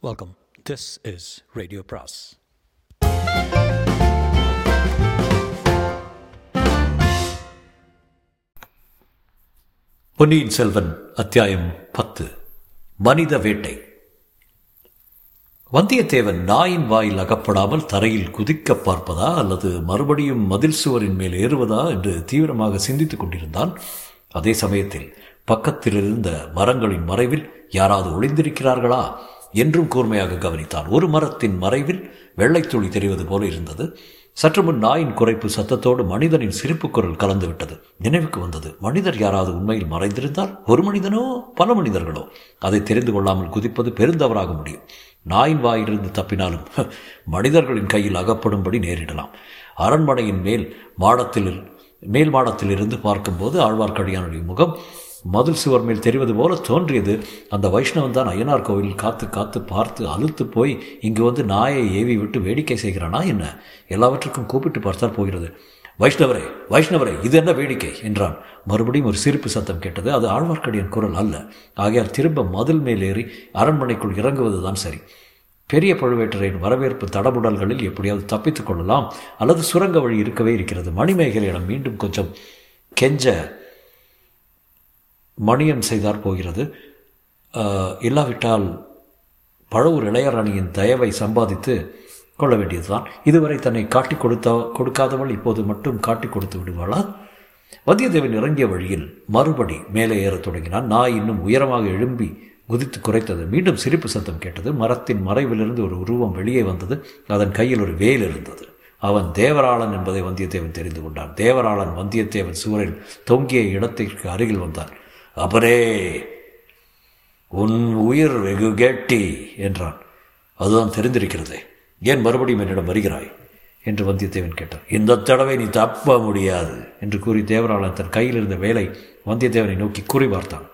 Welcome this is radio பிராஸ் பொன்னியின் செல்வன் அத்தியாயம் பத்து. மனித வேட்டை. வந்தியத்தேவன் நாயின் வாயில் அகப்படாமல் தரையில் குதிக்க பார்ப்பதா அல்லது மறுபடியும் மதில் சுவரின் மேல் ஏறுவதா என்று தீவிரமாக சிந்தித்துக் கொண்டிருந்தான். அதே சமயத்தில் பக்கத்தில் இருந்த மரங்களின் மறைவில் யாராவது ஒளிந்திருக்கிறார்களா? என்றும் கூர்மையாக கவனித்தான். ஒரு மரத்தின் மறைவில் வெள்ளைத்துளி தெரிவது போல இருந்தது. சற்று முன் நாயின் குறைப்பு சத்தத்தோடு மனிதனின் சிரிப்பு குரல் கலந்துவிட்டது நினைவுக்கு வந்தது மனிதர் யாராவது உண்மையில் மறைந்திருந்தால் ஒரு மனிதனோ பல மனிதர்களோ? அதை தெரிந்து கொள்ளாமல் குதிப்பது பெருந்தவராக முடியும். நாயின் வாயிலிருந்து தப்பினாலும் மனிதர்களின் கையில் அகப்படும்படி நேரிடலாம். அரண்மனையின் மேல் மாடத்தில் மேல் மாடத்தில் இருந்து பார்க்கும்போது ஆழ்வார்க்கடியானுடைய முகம் மதில் சுவர் மேல் தெரிவது போல தோன்றியது. அந்த வைஷ்ணவன் தான் அய்யனார் கோவிலில் காத்து காத்து பார்த்து அழுத்து போய் இங்கு வந்து நாயை ஏவி விட்டு வேடிக்கை செய்கிறானா என்ன? எல்லாவற்றுக்கும் கூப்பிட்டு பார்த்தால் போகிறது. வைஷ்ணவரே வைஷ்ணவரே இது என்ன வேடிக்கை? என்றான். மறுபடியும் ஒரு சிரிப்பு சத்தம் கேட்டது. அது ஆழ்வார்க்கடியின் குரல் அல்ல. ஆகையால் திரும்ப மதில் மேல் ஏறி அரண்மனைக்குள் இறங்குவது தான் சரி. பெரிய பழுவேட்டரையின் வரவேற்பு தடபுடல்களில் எப்படியாவது தப்பித்துக் கொள்ளலாம். அல்லது சுரங்க வழி இருக்கவே இருக்கிறது. மணிமேகலையிடம் மீண்டும் கொஞ்சம் கெஞ்ச மணியன் செய்தார் போகிறது. இல்லாவிட்டால் பழவூர் இளையராணியின் தயவை சம்பாதித்து கொள்ள வேண்டியதுதான். இதுவரை தன்னை காட்டி கொடுத்த கொடுக்காதவள் இப்போது மட்டும் காட்டி கொடுத்து விடுவாளா? வந்தியத்தேவன் இறங்கிய வழியில் மறுபடி மேலே ஏறத் தொடங்கினான். நாய் இன்னும் உயரமாக எழும்பி குதித்து குறைத்தது மீண்டும் சிரிப்பு சத்தம் கேட்டது. மரத்தின் மறைவிலிருந்து ஒரு உருவம் வெளியே வந்தது. அதன் கையில் ஒரு வேல் இருந்தது. அவன் தேவராளன் என்பதை வந்தியத்தேவன் தெரிந்து கொண்டான். தேவராளன் வந்தியத்தேவன் சுவரில் தொங்கிய இடத்திற்கு அருகில் வந்தான். அபரே உன் உயிர் வெகு கேட்டி என்றான். அதுதான் தெரிந்திருக்கிறதே. ஏன் மறுபடியும் என்னிடம் வருகிறாய்? என்று வந்தியத்தேவன் கேட்டான். இந்த தடவை நீ தப்ப முடியாது என்று கூறி தேவராளன் தன் கையில் இருந்த வேலை வந்தியத்தேவனை நோக்கி கூறி பார்த்தான்.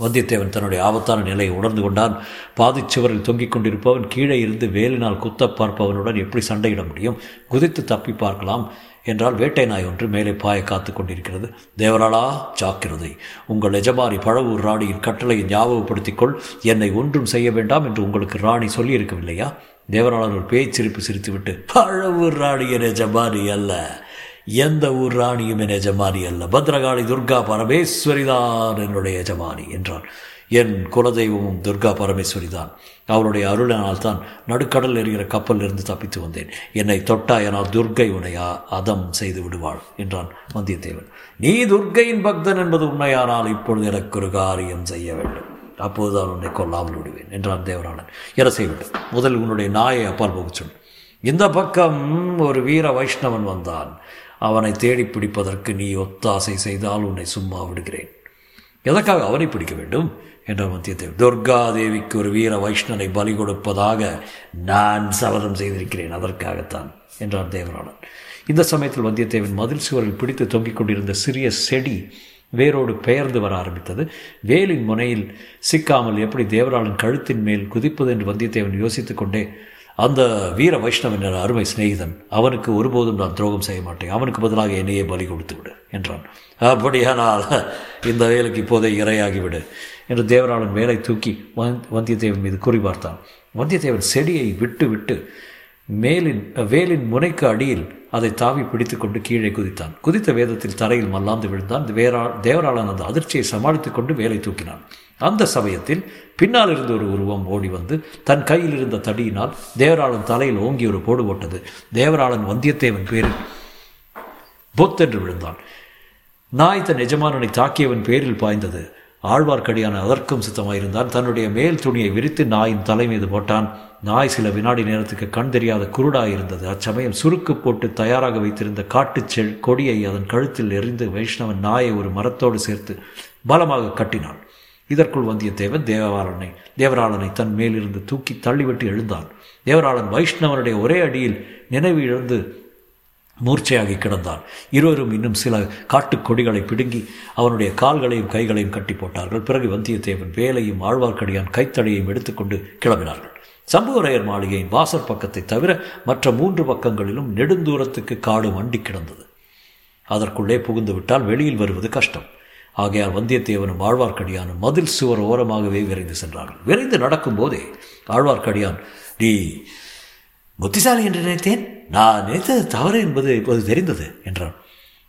வந்தியத்தேவன் தன்னுடைய ஆபத்தான நிலையை உணர்ந்து கொண்டான். பாதிச்சுவரில் தொங்கிக் கொண்டிருப்பவன் கீழே இருந்து வேலினால் குத்த பார்ப்பவனுடன் எப்படி சண்டையிட முடியும்? குதித்து தப்பி பார்க்கலாம். என்றால் வேட்டை நாய் ஒன்று மேலே பாய காத்து கொண்டிருக்கிறது. தேவராளா ஜாக்கிரதை. உங்கள் எஜமானி பழவூர் ராணியின் கட்டளையை ஞாபகப்படுத்திக்கொள் என்னை ஒன்றும் செய்ய வேண்டாம் என்று உங்களுக்கு ராணி சொல்லியிருக்கவில்லையா? தேவராளன் ஒரு பேச்சிரிப்பு சிரித்துவிட்டு பழவூர் ராணியின் எஜமானி அல்ல. எந்த ஊர் ராணியும் என் எஜமானி அல்ல. பத்ரகாளி துர்கா பரமேஸ்வரிதான் என்னுடைய எஜமானி என்றான். என் குலதெய்வமும் துர்கா பரமேஸ்வரி தான் அவளுடைய அருளினால் தான் நடுக்கடல் எறிகிற கப்பலிலிருந்து தப்பித்து வந்தேன். என்னை தொட்டாயனால் துர்கை உனையா அதம் செய்து விடுவாள் என்றான் வந்தியத்தேவன். நீ துர்கையின் பக்தன் என்பது உண்மையானால் இப்பொழுது எனக்கு ஒரு காரியம் செய்ய வேண்டும். அப்போதுதான் உன்னை கொல்லாமல் விடுவேன் என்றான் தேவராளன் என செய்விட்டு முதல் உன்னுடைய நாயை அப்பால் போகச் சொல் இந்த பக்கம் ஒரு வீர வைஷ்ணவன் வந்தான். அவனை தேடி பிடிப்பதற்கு நீ ஒத்தாசை செய்தால் உன்னை சும்மா விடுகிறேன். எதற்காக அவனை பிடிக்க வேண்டும்? என்றார் வந்தியத்தேவன் துர்கா தேவிக்கு ஒரு வீர வைஷ்ணனை பலி கொடுப்பதாக நான் சபதம் செய்திருக்கிறேன். அதற்காகத்தான் என்றார் தேவராளன் இந்த சமயத்தில் வந்தியத்தேவன் மதில் சுவரில் பிடித்து தொங்கிக் கொண்டிருந்த சிறிய செடி வேரோடு பெயர்ந்து வர ஆரம்பித்தது. வேலின் முனையில் சிக்காமல் எப்படி தேவராளன் கழுத்தின் மேல் குதிப்பது என்று வந்தியத்தேவன் யோசித்துக் கொண்டே அந்த வீர வைஷ்ணவன் அருமை சிநேகிதன் அவனுக்கு ஒருபோதும் நான் துரோகம் செய்ய மாட்டேன். அவனுக்கு பதிலாக என்னையே பலி கொடுத்து விடு என்றான். அப்படியானால் இந்த வேலைக்கு இப்போதே இரையாகிவிடு என்று தேவராளன் வேலை தூக்கி வந்தியத்தேவன் மீது குறி பார்த்தான். வந்தியத்தேவன் செடியை விட்டு விட்டு மேலின் வேலின் முனைக்கு அடியில் அதை தாவி பிடித்து கொண்டு கீழே குதித்தான். குதித்த வேதத்தில் தரையில் மல்லாந்து விழுந்தான். வேரா தேவராளன் அந்த அதிர்ச்சியை சமாளித்துக் கொண்டு வேலை தூக்கினான். அந்த சமயத்தில் பின்னால் இருந்து ஒரு உருவம் ஓடி வந்து தன் கையில் இருந்த தடியினால் தேவராளன் தலையில் ஓங்கி ஒரு போடு போட்டது. தேவராளன் வந்தியத்தேவன் பேரில் பொத்தென்று விழுந்தான். நாய் தன் எஜமானனை தாக்கியவன் பேரில் பாய்ந்தது. ஆழ்வார்க்கடியான அதற்கும் சித்தமாயிருந்தான். தன்னுடைய மேல் துணியை விரித்து நாயின் தலை மீது போட்டான். நாய் சில வினாடி நேரத்துக்கு கண் தெரியாத குருடாக இருந்தது. அச்சமயம் சுருக்கு போட்டு தயாராக வைத்திருந்த காட்டுச்செல் கொடியை அதன் கழுத்தில் எறிந்து வைஷ்ணவன் நாயை ஒரு மரத்தோடு சேர்த்து பலமாக கட்டினான். இதற்குள் வந்தியத்தேவன் தேவராளனை தேவராளனை தன் மேலிருந்து தூக்கி தள்ளிவிட்டு எழுந்தான். தேவராளன் வைஷ்ணவனுடைய ஒரே அடியில் நினைவு இழந்து மூர்ச்சையாகி கிடந்தான் இருவரும் இன்னும் சில காட்டுக் கொடிகளை பிடுங்கி அவனுடைய கால்களையும் கைகளையும் கட்டி போட்டார்கள். பிறகு வந்தியத்தேவன் வேலையும் ஆழ்வார்க்கடியான் கைத்தடியையும் எடுத்துக்கொண்டு கிளம்பினார்கள். சம்புவரையர் மாளிகையின் வாசற் பக்கத்தை தவிர மற்ற மூன்று பக்கங்களிலும் நெடுந்தூரத்துக்கு காடு மண்டி கிடந்தது. அதற்குள்ளே புகுந்து விட்டால் வெளியில் வருவது கஷ்டம். ஆகையால் வந்தியத்தேவனும் ஆழ்வார்க்கடியானும் மதில் சுவர் ஓரமாகவே விரைந்து சென்றார்கள். விரைந்து நடக்கும்போதே ஆழ்வார்க்கடியான் டி புத்திசாலி என்று நினைத்தேன்? நான் நினைத்தது தவறு என்பது இப்போது தெரிந்தது என்றான்.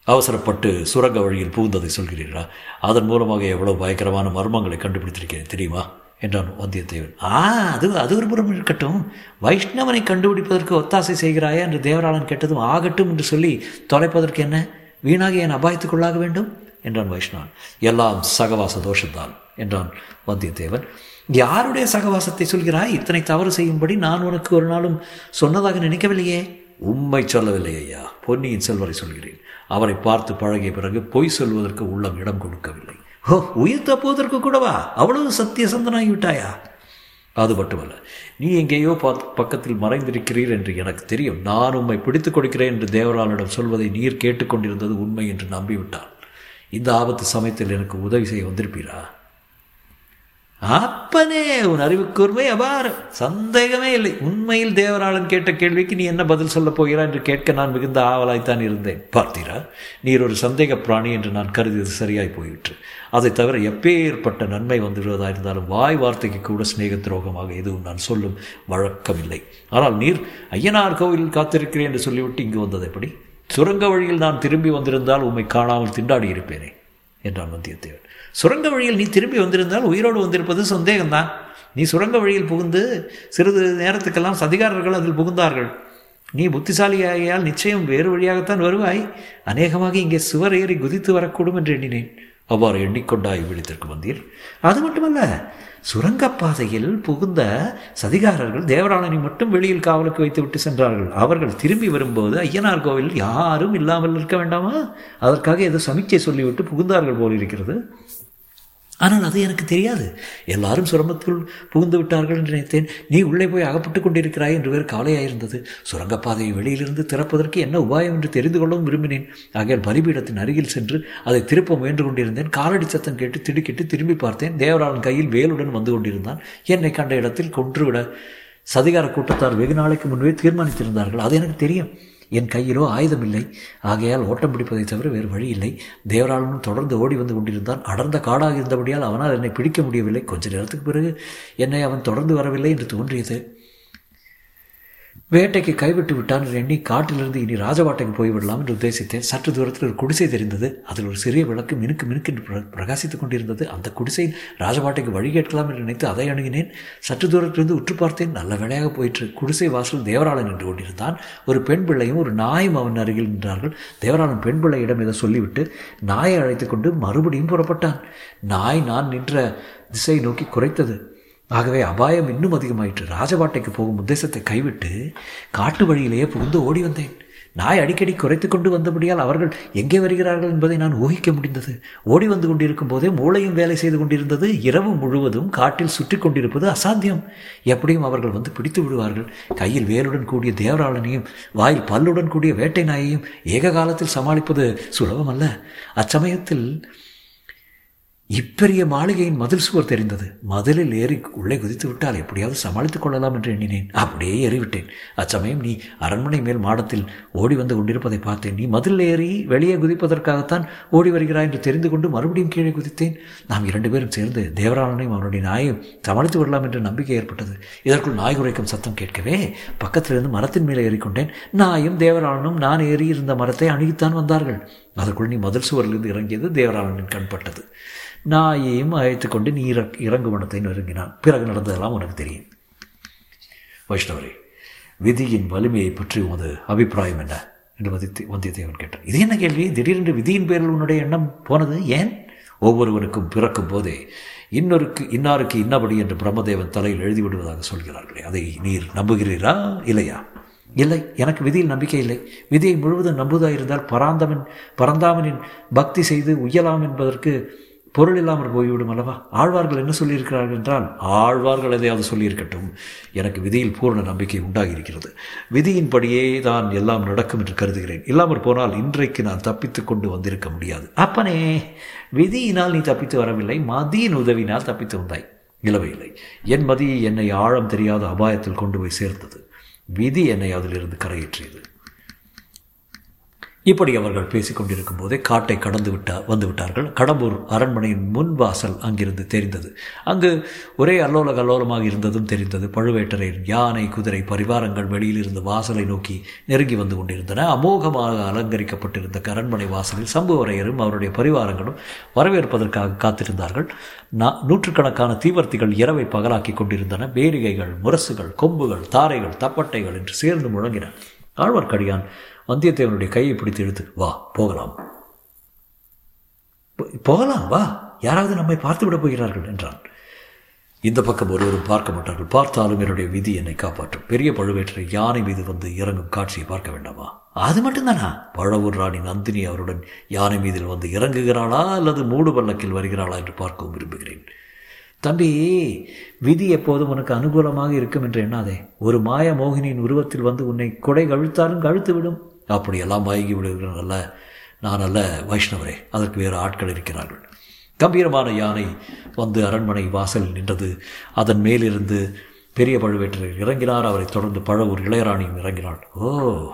அவசரப்பட்டு சுரங்க வழியில் புகுந்ததை சொல்கிறீர்களா? அதன் மூலமாக எவ்வளவு பயங்கரமான மர்மங்களை கண்டுபிடித்திருக்கிறேன் தெரியுமா? என்றான் வந்தியத்தேவன். ஆ அது அது ஒரு புறம் இருக்கட்டும். வைஷ்ணவனை கண்டுபிடிப்பதற்கு ஒத்தாசை செய்கிறாயா என்று தேவராளன் கேட்டதும் ஆகட்டும் என்று சொல்லி தொலைப்பதற்கு என்ன? வீணாக என் அபாயத்துக்குள்ளாக வேண்டும்? என்றான் வைஷ்ணவன். எல்லாம் சகவாச தோஷம்தான் என்றான் வந்தியத்தேவன். யாருடைய சகவாசத்தை சொல்கிறாய்? இத்தனை தவறு செய்யும்படி நான் உனக்கு ஒரு நாளும் சொன்னதாக நினைக்கவில்லையே. உண்மை சொல்லவில்லை ஐயா. பொன்னியின் செல்வரை சொல்கிறேன். அவரை பார்த்து பழகிய பிறகு பொய் சொல்வதற்கு உள்ளம் இடம் கொடுக்கவில்லை. ஓ உயிர் தப்புவதற்கு கூடவா? அவ்வளவு சத்தியசந்தனாகி விட்டாயா அது மட்டுமல்ல நீ எங்கேயோ பக்கத்தில் மறைந்திருக்கிறீர் என்று எனக்கு தெரியும். நான் உம்மை பிடித்துக் கொடுக்கிறேன் என்று தேவராளிடம் சொல்வதை நீர் கேட்டுக்கொண்டிருந்தது உண்மை என்று நம்பிவிட்டான். இந்த ஆபத்து சமயத்தில் எனக்கு உதவி செய்ய வந்திருப்பீரா? அப்பனே உன் அறிவுக்கூர்மை அபாரம் சந்தேகமே இல்லை. உண்மையில் தேவராளன் கேட்ட கேள்விக்கு நீ என்ன பதில் சொல்லப் போகிறாய் என்று கேட்க நான் மிகுந்த ஆவலாய்த்தான் இருந்தேன். பார்த்தீரா நீர் ஒரு சந்தேக பிராணி என்று நான் கருதியது சரியாய் போயிற்று. அதை தவிர எப்பேற்பட்ட நன்மை வந்துவிடுவதாக இருந்தாலும் வாய் வார்த்தைக்கு கூட சிநேக துரோகமாக எதுவும் நான் சொல்லும் வழக்கமில்லை. ஆனால் நீர் ஐயனார் கோவிலில் காத்திருக்கிறேன் என்று சொல்லிவிட்டு இங்கு வந்தது எப்படி? சுரங்க வழியில் நான் திரும்பி வந்திருந்தால் உம்மை காணாமல் திண்டாடி இருப்பேனே என்றான் வந்தியத்தேவன். சுரங்க வழியில் நீ திரும்பி வந்திருந்தால் உயிரோடு வந்திருப்பது சந்தேகம்தான். நீ சுரங்க வழியில் புகுந்து சிறிது நேரத்துக்கெல்லாம் சதிகாரர்கள் அதில் புகுந்தார்கள். நீ புத்திசாலியாகியால் நிச்சயம் வேறு வழியாகத்தான் வருவாய். அநேகமாக இங்கே சுவர் ஏறி குதித்து வரக்கூடும் என்று எண்ணினேன். அவ்வாறு எண்ணிக்கொண்டாய் விழித்திற்கு வந்தீர். அது மட்டுமல்ல சுரங்கப்பாதையில் புகுந்த சதிகாரர்கள் தேவராளனை மட்டும் வெளியில் காவலுக்கு வைத்து விட்டு சென்றார்கள். அவர்கள் திரும்பி வரும்போது ஐயனார் கோவில் யாரும் இல்லாமல் இருக்க வேண்டாமா? அதற்காக ஏதோ சமிச்சை சொல்லிவிட்டு புகுந்தார்கள் போல் இருக்கிறது ஆனால் அது எனக்கு தெரியாது. எல்லாரும் சுரங்கத்துள் புகுந்து விட்டார்கள் என்று நினைத்தேன். நீ உள்ளே போய் அகப்பட்டு கொண்டிருக்கிறாய் என்று வேறு கவலையாயிருந்தது. சுரங்கப்பாதையை வெளியிலிருந்து திறப்பதற்கு என்ன உபாயம் என்று தெரிந்து கொள்ளவும் விரும்பினேன். ஆகையால் பலிபீடத்தின் அருகில் சென்று அதை திருப்ப முயன்று கொண்டிருந்தேன். காலடி சத்தம் கேட்டு திடுக்கிட்டு திரும்பி பார்த்தேன். தேவராளன் கையில் வேலுடன் வந்து கொண்டிருந்தான். என்னை கண்ட இடத்தில் கொன்றுவிட சதிகார கூட்டத்தார் வெகு நாளைக்கு முன்பே தீர்மானித்திருந்தார்கள். அது எனக்கு தெரியும். என் கையிலோ ஆயுதம் இல்லை ஆகையால் ஓட்டம் பிடிப்பதை தவிர வேறு வழி இல்லை. தேவராளனும் தொடர்ந்து ஓடி வந்து கொண்டிருந்தான். அடர்ந்த காடாக இருந்தபடியால் அவனால் என்னை பிடிக்க முடியவில்லை. கொஞ்ச நேரத்துக்கு பிறகு என்னை அவன் தொடர்ந்து வரவில்லை என்று தோன்றியது. வேட்டைக்கு கைவிட்டு விட்டான் என்று எண்ணி காட்டிலிருந்து இனி ராஜபாட்டைக்கு போய்விடலாம் என்று உத்தேசித்தேன். சற்று தூரத்தில் ஒரு குடிசை தெரிந்தது. அதில் ஒரு சிறிய விளக்கு மினுக்கு மினுக்கு என்று பிரகாசித்துக் கொண்டிருந்தது. அந்த குடிசையில் ராஜபாட்டைக்கு வழி கேட்கலாம் என்று நினைத்து அதை அணுகினேன். சற்று தூரத்திலிருந்து உற்று பார்த்தேன். நல்ல வேலையாக போயிற்று. குடிசை வாசல் தேவராளன் நின்று கொண்டிருந்தான். ஒரு பெண் பிள்ளையும் ஒரு நாயும் அவன் அருகில் நின்றார்கள். தேவராளன் பெண் பிள்ளையிடம் இதை சொல்லிவிட்டு நாயை அழைத்து கொண்டு மறுபடியும் புறப்பட்டான். நாய் நான் நின்ற திசை நோக்கி குறைத்தது. ஆகவே அபாயம் இன்னும் அதிகமாயிற்று. ராஜபாட்டைக்கு போகும் உத்தேசத்தை கைவிட்டு காட்டு வழியிலேயே புகுந்து ஓடி வந்தேன். நாய் அடிக்கடி குறைத்து கொண்டு வந்தபடியால் அவர்கள் எங்கே வருகிறார்கள் என்பதை நான் ஊகிக்க முடிந்தது. ஓடி வந்து கொண்டிருக்கும் போதே மூளையும் வேலை செய்து கொண்டிருந்தது. இரவு முழுவதும் காட்டில் சுற்றி கொண்டிருப்பது அசாத்தியம். எப்படியும் அவர்கள் வந்து பிடித்து விடுவார்கள். கையில் வேலுடன் கூடிய தேவராளனையும் வாயில் பல்லுடன் கூடிய வேட்டை நாயையும் ஏக காலத்தில் சமாளிப்பது சுலபமல்ல. அச்சமயத்தில் இப்பெரிய மாளிகையின் மதில் சுவர் தெரிந்தது. மதிலில் ஏறி உள்ளே குதித்து விட்டால் எப்படியாவது சமாளித்துக் கொள்ளலாம் என்று எண்ணினேன். அப்படியே ஏறிவிட்டேன். அச்சமயம் நீ அரண்மனை மேல் மாடத்தில் ஓடி வந்து கொண்டிருப்பதை பார்த்தேன். நீ மதில் ஏறி வெளியே குதிப்பதற்காகத்தான் ஓடி வருகிறாய் என்று தெரிந்து கொண்டு மறுபடியும் கீழே குதித்தேன். நாம் இரண்டு பேரும் சேர்ந்து தேவராளனையும் அவனுடைய நாயையும் சமாளித்து விடலாம் என்ற நம்பிக்கை ஏற்பட்டது. இதற்குள் நாய் குறைக்கும் சத்தம் கேட்கவே பக்கத்திலிருந்து மரத்தின் மேலே ஏறிக்கொண்டேன். நாயும் தேவராளனும் நான் ஏறி இருந்த மரத்தை அணுகித்தான் வந்தார்கள். அதற்குள் நீ மதில் சுவரிலிருந்து இறங்கியது தேவராளனின் கண்பட்டது. நாயையும் அழைத்து கொண்டு நீ இறங்குமணத்தை நெருங்கினான். பிறகு நடந்ததெல்லாம் உனக்கு தெரியும். வைஷ்ணவரே விதியின் வலிமையை பற்றி உமது அபிப்பிராயம் என்ன? என்று வதித்து வந்தியத்தேவன் கேட்டான். இது என்ன கேள்வி? திடீரென்று விதியின் பேரில் உன்னுடைய எண்ணம் போனது ஏன்? ஒவ்வொருவருக்கும் பிறக்கும் போதே இன்னொருக்கு இன்னாருக்கு இன்னபடி என்று பிரம்மதேவன் தலையில் எழுதிவிடுவதாக சொல்கிறார்களே அதை நீர் நம்புகிறீரா இல்லையா? இல்லை எனக்கு விதியில் நம்பிக்கை இல்லை. விதியை முழுவதும் நம்புவதாயிருந்தால் பராந்தமன் பரந்தாமனின் பக்தி செய்து உயலாம் என்பதற்கு பொருள் இல்லாமல் போய்விடும் அல்லவா? ஆழ்வார்கள் என்ன சொல்லியிருக்கிறார்கள் என்றால் ஆழ்வார்கள் எதையாவது சொல்லியிருக்கட்டும். எனக்கு விதியில் பூர்ண நம்பிக்கை உண்டாகியிருக்கிறது. விதியின்படியே தான் எல்லாம் நடக்கும் என்று கருதுகிறேன். இல்லாமல் போனால் இன்றைக்கு நான் தப்பித்து கொண்டு வந்திருக்க முடியாது. அப்பனே விதியினால் நீ தப்பித்து வரவில்லை மதியின் உதவினால் தப்பித்து வந்தாய். நிலவையில்லை என் மதி என்னை ஆழம் தெரியாத அபாயத்தில் கொண்டு போய் சேர்த்தது. விதி என்னை அதிலிருந்து கரையேற்றியது. இப்படி அவர்கள் பேசிக் கொண்டிருக்கும் போதே காட்டை கடந்து விட்டா வந்து விட்டார்கள். கடம்பூர் அரண்மனையின் முன் வாசல் அங்கிருந்து தெரிந்தது. அங்கு ஒரே அல்லோல கல்லோலமாக இருந்ததும் தெரிந்தது. பழுவேட்டரையர் யானை குதிரை பரிவாரங்கள் வெளியில் இருந்து வாசலை நோக்கி நெருங்கி வந்து கொண்டிருந்தன. அமோகமாக அலங்கரிக்கப்பட்டிருந்த அரண்மனை வாசலில் சம்புவரையரும் அவருடைய பரிவாரங்களும் வரவேற்பதற்காக காத்திருந்தார்கள். நூற்றுக்கணக்கான தீவர்த்திகள் இரவை பகலாக்கி கொண்டிருந்தன. வேரிகைகள் முரசுகள் கொம்புகள் தாரைகள் தப்பட்டைகள் என்று சேர்ந்து முழங்கின. ஆழ்வார்க்கடியான் வந்தியத்தேவனுடைய கையை பிடித்து இழுத்து வா போகலாம். போகலாம் வா. யாராவது நம்மை பார்த்து விட போகிறார்கள் என்றான். இந்த பக்கம் ஒருவரும் பார்க்க மாட்டார்கள். பார்த்தாலும் என்னுடைய விதி என்னை காப்பாற்றும். பெரிய பழுவேற்றை யானை மீது வந்து இறங்கும் காட்சியை பார்க்க வேண்டாமா? அது மட்டும்தானா? பழவூர் ராணி நந்தினி அவருடன் யானை மீதில் வந்து இறங்குகிறாளா அல்லது மூடு பல்லக்கில் வருகிறாளா என்று பார்க்கவும் விரும்புகிறேன். தம்பி விதி எப்போதும் உனக்கு அனுகூலமாக இருக்கும் என்று எண்ணாதே. ஒரு மாய மோகினியின் உருவத்தில் வந்து உன்னை கொடை கழுத்தாலும் கழுத்து விடும் அப்படியெல்லாம் மயங்கி விடுகிறேன் அல்ல நான் அல்ல வைஷ்ணவரே அதற்கு வேறு ஆட்கள் இருக்கிறார்கள். கம்பீரமான யானை வந்து அரண்மனை வாசலில் நின்றது. அதன் மேலிருந்து பெரிய பழுவேட்டரையர் இறங்கினார். அவரை தொடர்ந்து பழவூர் இளையராணியும் இறங்கினாள். ஓ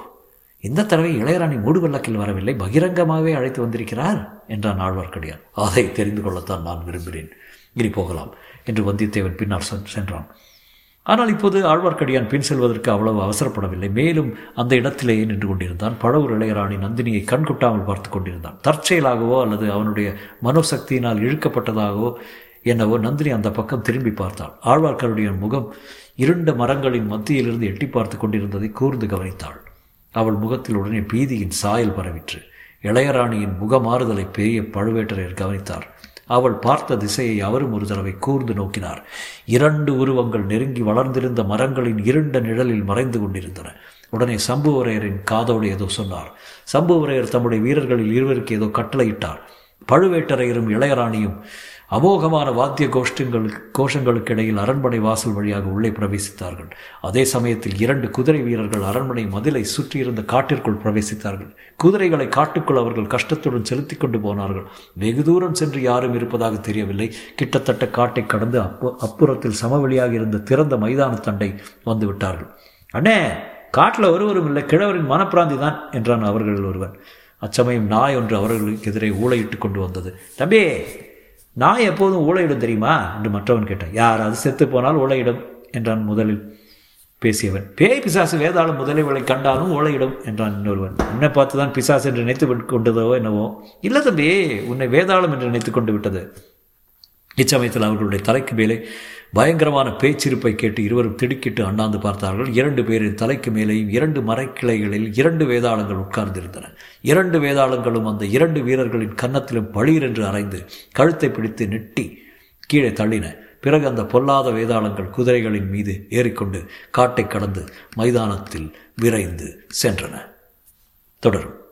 இந்த தடவை இளையராணி மூடுவல்லக்கில் வரவில்லை பகிரங்கமாகவே அழைத்து வந்திருக்கிறார் என்றான் ஆழ்வார்க்கடியான். அதை தெரிந்து கொள்ளத்தான் நான் விரும்புகிறேன். இனி போகலாம் என்று வந்தியத்தேவன் பின்னால் சென்றான். ஆனால் இப்போது ஆழ்வார்க்கடியான் பின் செல்வதற்கு அவ்வளவு அவசரப்படவில்லை. மேலும் அந்த இடத்திலேயே நின்று கொண்டிருந்தான். பழவூர் இளையராணி நந்தினியை கண்கொட்டாமல் பார்த்து கொண்டிருந்தான். தற்செயலாகவோ அல்லது அவனுடைய மனோசக்தியினால் இழுக்கப்பட்டதாகவோ என்னவோ நந்தினி அந்த பக்கம் திரும்பி பார்த்தாள். ஆழ்வார்க்கருடைய முகம் இருண்ட மரங்களின் மத்தியிலிருந்து எட்டி பார்த்து கொண்டிருந்ததை கூர்ந்து கவனித்தாள். அவள் முகத்தில் உடனே பீதியின் சாயல் பரவிற்று. இளையராணியின் முகமாறுதலை பெரிய பழுவேட்டரையர் கவனித்தார். அவள் பார்த்த திசையை அவரும் ஒரு தடவை கூர்ந்து நோக்கினார். இரண்டு உருவங்கள் நெருங்கி வளர்ந்திருந்த மரங்களின் இருண்ட நிழலில் மறைந்து கொண்டிருந்தன. உடனே சம்புவரையரின் காதோடு ஏதோ சொன்னார். சம்புவரையர் தம்முடைய வீரர்களில் இருவருக்கு ஏதோ கட்டளையிட்டார். பழுவேட்டரையரும் இளையராணியும் அமோகமான வாத்திய கோஷ்டங்கள் கோஷங்களுக்கு இடையில் அரண்மனை வாசல் வழியாக உள்ளே பிரவேசித்தார்கள். அதே சமயத்தில் இரண்டு குதிரை வீரர்கள் அரண்மனை மதிலை சுற்றியிருந்த காட்டிற்குள் பிரவேசித்தார்கள். குதிரைகளை காட்டுக்குள் அவர்கள் கஷ்டத்துடன் செலுத்தி கொண்டு போனார்கள். வெகு தூரம் சென்று யாரும் இருப்பதாக தெரியவில்லை. கிட்டத்தட்ட காட்டை கடந்து அப்பு அப்புறத்தில் சமவெளியாக இருந்த திறந்த மைதான தண்டை வந்து விட்டார்கள் அண்ணே காட்டில் ஒருவரும் இல்லை. கிழவரின் மனப்பிராந்தி தான் என்றான் அவர்களில் ஒருவன். அச்சமயம் நாய் ஒன்று அவர்களுக்கு எதிரே ஊழையிட்டு கொண்டு வந்தது. தம்பி நாய் எப்போதும் ஊழையிடும் தெரியுமா? என்று மற்றவன் கேட்டான். யாராவது செத்து போனால் ஊழையிடும்? என்றான் முதலில் பேசியவன். பேய் பிசாசு வேதாளம் முதலைவளை கண்டாலும் ஓலையிடும் என்றான் இன்னொருவன். உன்னை பார்த்து தான் பிசாசு என்று நினைத்து கொண்டதோ என்னவோ? இல்லை தம்பி உன்னை வேதாளம் என்று நினைத்து கொண்டு விட்டது. இச்சமயத்தில் அவர்களுடைய தலைக்கு மேலே பயங்கரமான பேச்சிருப்பை கேட்டு இருவரும் திடுக்கிட்டு அண்ணாந்து பார்த்தார்கள். இரண்டு பேரின் தலைக்கு மேலேயும் இரண்டு மரக்கிளைகளில் இரண்டு வேதாளங்கள் உட்கார்ந்திருந்தன. இரண்டு வேதாளங்களும் அந்த இரண்டு வீரர்களின் கன்னத்திலும் பளிர் என்று அரைந்து கழுத்தை பிடித்து நெட்டி கீழே தள்ளின. பிறகு அந்த பொல்லாத வேதாளங்கள் குதிரைகளின் மீது ஏறிக்கொண்டு காட்டை கடந்து மைதானத்தில் விரைந்து சென்றன. தொடரும்.